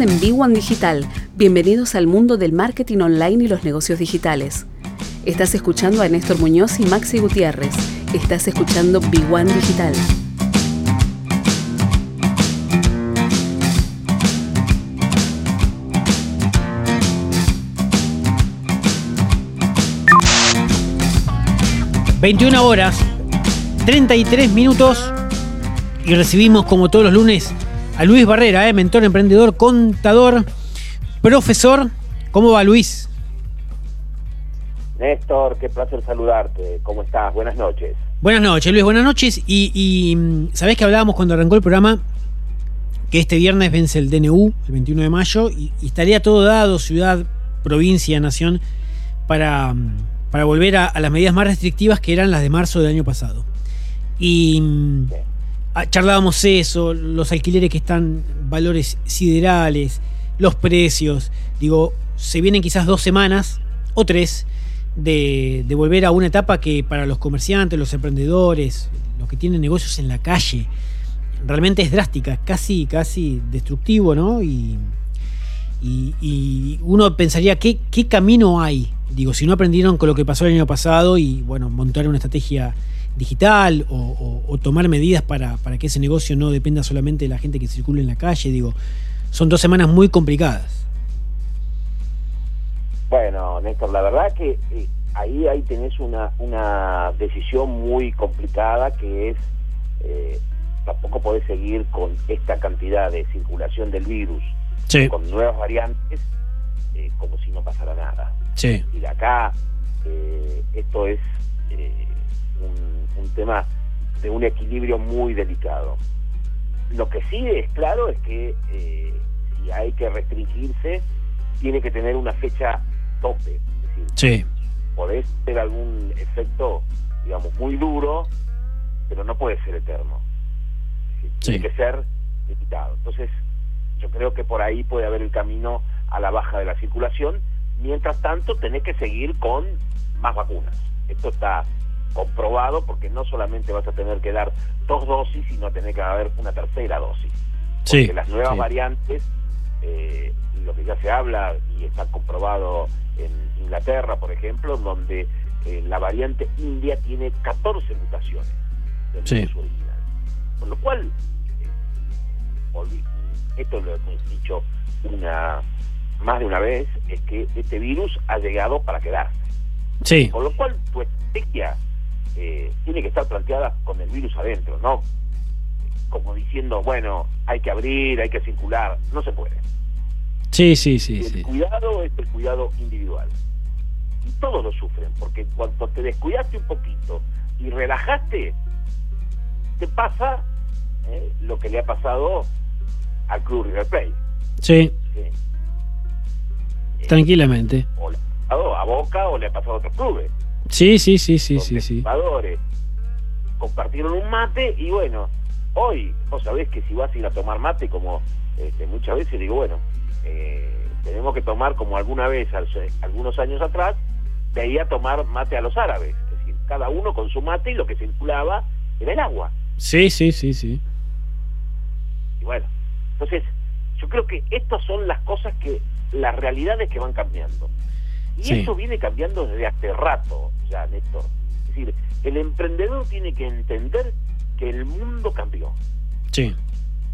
En B1 Digital. Bienvenidos al mundo del marketing online y los negocios digitales. Estás escuchando a Néstor Muñoz y Maxi Gutiérrez. Estás escuchando B1 Digital. ...21 horas... ...33 minutos... ...y recibimos como todos los lunes a Luis Barrera, ¿eh? mentor, emprendedor, contador, profesor. ¿Cómo va Luis? Néstor, qué placer saludarte. ¿Cómo estás? Buenas noches. Buenas noches, Luis. Buenas noches. Y, y mm, sabés que hablábamos cuando arrancó el programa que este viernes vence el DNU, el 21 de mayo, y, estaría todo dado, ciudad, provincia, nación, para, mm, para volver a, las medidas más restrictivas que eran las de marzo del año pasado. Y mm, charlábamos eso, los alquileres que están valores siderales, los precios. Digo, se vienen quizás dos semanas o tres de, volver a una etapa que para los comerciantes, los emprendedores, los que tienen negocios en la calle, realmente es drástica, casi, casi destructivo, ¿no? Y, uno pensaría, ¿qué, ¿qué camino hay? Digo, si no aprendieron con lo que pasó el año pasado y, bueno, montar una estrategia digital o, tomar medidas para, que ese negocio no dependa solamente de la gente que circula en la calle. Digo, son dos semanas muy complicadas. Bueno, Néstor, la verdad que eh, ahí, ahí tenés una, una decisión muy complicada que es, eh, tampoco podés seguir con esta cantidad de circulación del virus, con nuevas variantes, eh, como si no pasara nada. Sí. Y acá, esto es un un tema de un equilibrio muy delicado. Lo que sí es claro es que eh, si hay que restringirse, tiene que tener una fecha tope. Es decir, podés tener algún efecto, digamos, muy duro, pero no puede ser eterno. Tiene que ser limitado. Entonces, yo creo que por ahí puede haber el camino a la baja de la circulación. Mientras tanto, tenés que seguir con más vacunas. Esto está comprobado porque no solamente vas a tener que dar dos dosis, sino tener que haber una tercera dosis. Porque las nuevas variantes, eh, lo que ya se habla y está comprobado en Inglaterra, por ejemplo, donde eh, la variante india tiene 14 mutaciones del virus original. Con lo cual, eh, esto lo hemos dicho una más de una vez, es que este virus ha llegado para quedarse. Sí. Con lo cual, tu estrategia eh, tiene que estar planteada con el virus adentro, no como diciendo, bueno, hay que abrir, hay que circular, no se puede. Sí, sí, sí. El cuidado es el cuidado individual. Y todos lo sufren, porque cuando te descuidaste un poquito y relajaste, te pasa eh, lo que le ha pasado al Club River Plate. Sí. Tranquilamente. O le ha pasado a Boca o le ha pasado a otros clubes. Sí, sí, sí, sí, sí, sí. compartieron un mate y bueno, hoy vos sabés que si vas a ir a tomar mate, como este, muchas veces digo, bueno, eh, tenemos que tomar como alguna vez, algunos años atrás, veía tomar mate a los árabes, es decir, cada uno con su mate y lo que circulaba era el agua. Sí, sí, sí, sí. Y bueno, entonces yo creo que estas son las cosas que, las realidades que van cambiando. Y eso viene cambiando desde hace rato ya, Néstor. Es decir, el emprendedor tiene que entender que el mundo cambió. Sí.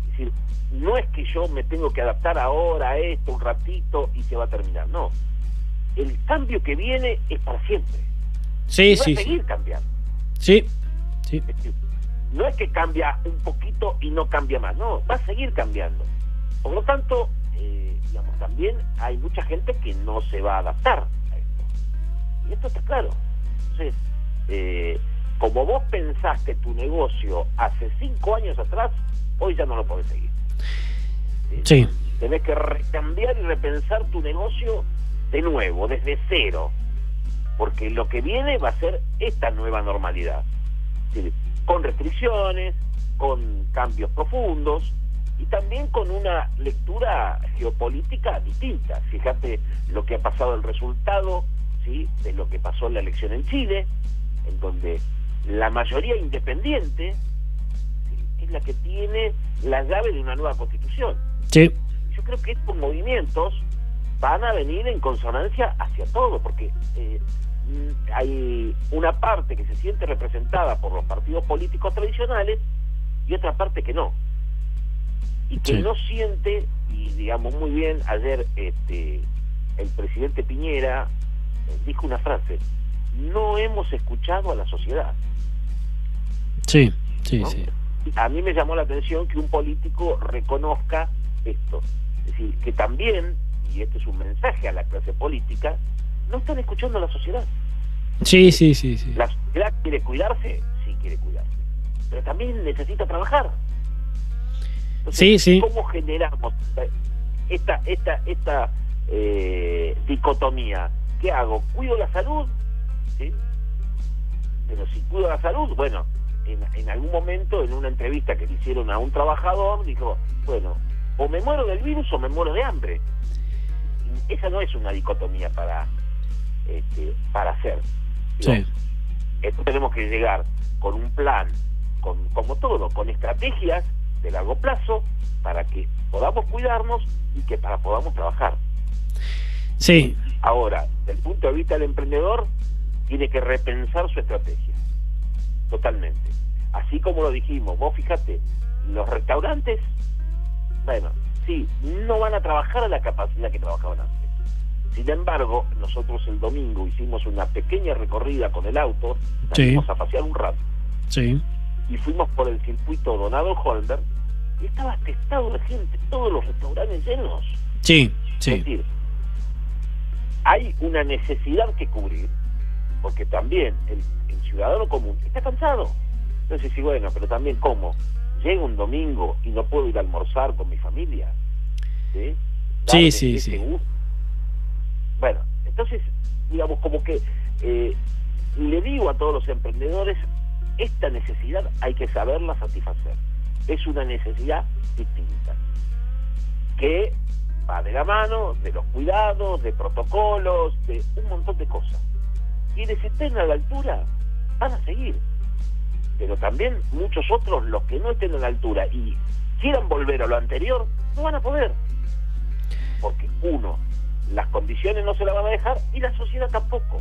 Es decir, no es que yo me tengo que adaptar ahora a esto un ratito y se va a terminar. No. El cambio que viene es para siempre. Sí, va sí. A seguir cambiando. Sí, sí. no es que cambia un poquito y no cambia más. No, va a seguir cambiando. Por lo tanto, digamos, también hay mucha gente que no se va a adaptar a esto. Y esto está claro. Entonces, eh, como vos pensaste tu negocio hace cinco años atrás, hoy ya no lo podés seguir. Sí. Tenés que cambiar y repensar tu negocio de nuevo, desde cero. Porque lo que viene va a ser esta nueva normalidad. Con restricciones, con cambios profundos, y también con una lectura geopolítica distinta. Fíjate lo que ha pasado el resultado ¿sí? de lo que pasó en la elección en Chile, en donde la mayoría independiente es la que tiene la llave de una nueva constitución. Sí. yo creo que estos movimientos van a venir en consonancia hacia todo, porque eh, mm, hay una parte que se siente representada por los partidos políticos tradicionales y otra parte que no. Y que no siente, y digamos muy bien, ayer este, el presidente Piñera eh, dijo una frase, no hemos escuchado a la sociedad. Sí, sí, sí. A mí me llamó la atención que un político reconozca esto. Es decir, que también, y este es un mensaje a la clase política, no están escuchando a la sociedad. Sí, sí, sí, sí. La sociedad quiere cuidarse, sí quiere cuidarse, pero también necesita trabajar. Sí, sí. ¿Cómo generamos esta, esta, esta eh, dicotomía? ¿Qué hago? ¿Cuido la salud? ¿Sí? Pero si cuido la salud, bueno, en, en algún momento, en una entrevista que le hicieron a un trabajador, dijo, bueno, o me muero del virus o me muero de hambre. Esa no es una dicotomía para, este, para hacer. Sí. Esto tenemos que llegar con un plan, con, como todo, con estrategias de largo plazo para que podamos cuidarnos y que para podamos trabajar. Sí. Ahora, del punto de vista del emprendedor, tiene que repensar su estrategia. Totalmente. Así como lo dijimos, vos fíjate, los restaurantes bueno, sí, no van a trabajar a la capacidad que trabajaban antes. Sin embargo, nosotros el domingo hicimos una pequeña recorrida con el auto, fuimos a pasear un rato. Sí. Y fuimos por el circuito Donado Holder y estaba atestado de gente, todos los restaurantes llenos. Sí, sí. Es decir, hay una necesidad que cubrir, porque también el, el ciudadano común está cansado. Entonces, sí, bueno, pero también cómo llega un domingo y no puedo ir a almorzar con mi familia. Sí, sí, sí. sí. Bueno, entonces, digamos, como que eh, le digo a todos los emprendedores, esta necesidad hay que saberla satisfacer. Es una necesidad distinta, que va de la mano de los cuidados, de protocolos, de un montón de cosas. Quienes estén a la altura van a seguir pero también muchos otros, los que no estén a la altura y quieran volver a lo anterior, no van a poder. Porque uno, las condiciones no se la van a dejar y la sociedad tampoco.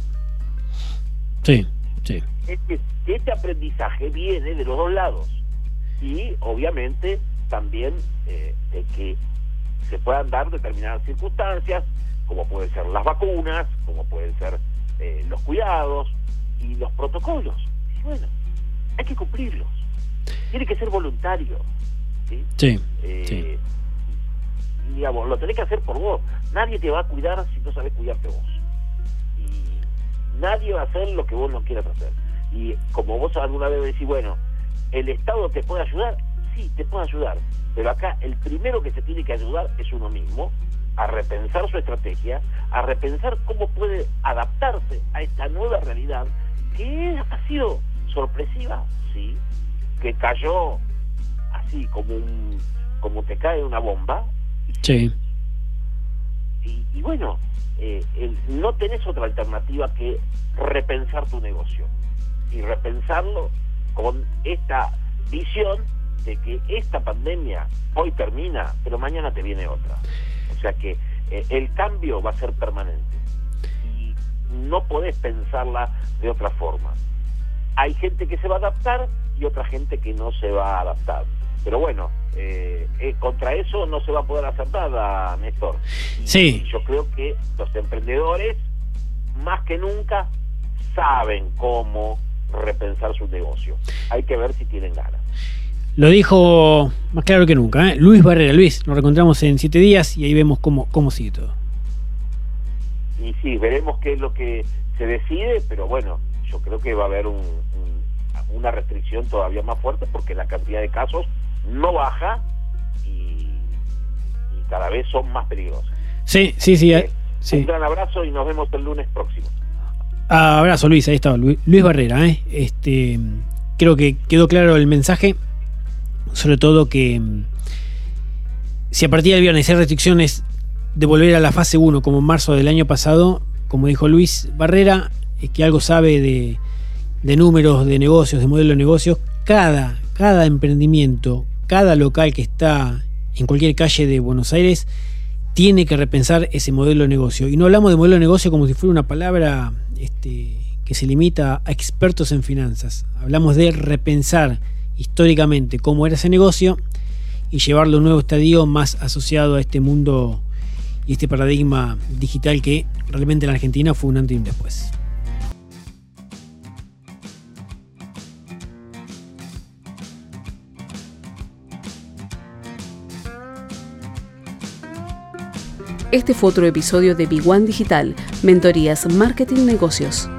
Sí, sí. Este, este aprendizaje viene de los dos lados y obviamente también eh, de que se puedan dar determinadas circunstancias, como pueden ser las vacunas, como pueden ser eh, los cuidados y los protocolos. Y bueno, hay que cumplirlos. Tiene que ser voluntario. Sí. sí, eh, Digamos, lo tenés que hacer por vos. Nadie te va a cuidar si no sabes cuidarte vos. Y nadie va a hacer lo que vos no quieras hacer. Y como vos alguna vez decís, bueno, ¿el Estado te puede ayudar? Sí, te puede ayudar. Pero acá el primero que se tiene que ayudar es uno mismo a repensar su estrategia, a repensar cómo puede adaptarse a esta nueva realidad que ha sido sorpresiva, sí, que cayó así como un como te cae una bomba. Sí. Y, bueno, eh, no tenés otra alternativa que repensar tu negocio y repensarlo con esta visión de que esta pandemia hoy termina, pero mañana te viene otra. O sea que eh, el cambio va a ser permanente y no podés pensarla de otra forma hay gente que se va a adaptar y otra gente que no se va a adaptar. Pero bueno, eh, eh, contra eso no se va a poder hacer nada, Néstor. sí. Yo creo que los emprendedores, más que nunca, saben cómo repensar su negocio. Hay que ver si tienen ganas. Lo dijo más claro que nunca, ¿eh? Luis Barrera. Luis, nos reencontramos en siete días y ahí vemos cómo, cómo sigue todo. Y sí, veremos qué es lo que se decide, pero bueno, yo creo que va a haber una restricción todavía más fuerte porque la cantidad de casos no baja y, cada vez son más peligrosos. Sí, sí, sí, eh, Un gran abrazo y nos vemos el lunes próximo. Ah, abrazo Luis, ahí está Luis, Barrera. ¿eh? Este, creo que quedó claro el mensaje, sobre todo que mm, si a partir del viernes hay restricciones de volver a la fase 1 como en marzo del año pasado, como dijo Luis Barrera, que algo sabe de, números, de negocios, de modelo de negocios, cada, cada emprendimiento, cada local que está en cualquier calle de Buenos Aires tiene que repensar ese modelo de negocio. Y no hablamos de modelo de negocio como si fuera una palabra este, que se limita a expertos en finanzas. Hablamos de repensar históricamente cómo era ese negocio y llevarlo a un nuevo estadio más asociado a este mundo y este paradigma digital que realmente en la Argentina fue un antes y un después. Este fue otro episodio de Big One Digital, Mentorías Marketing Negocios.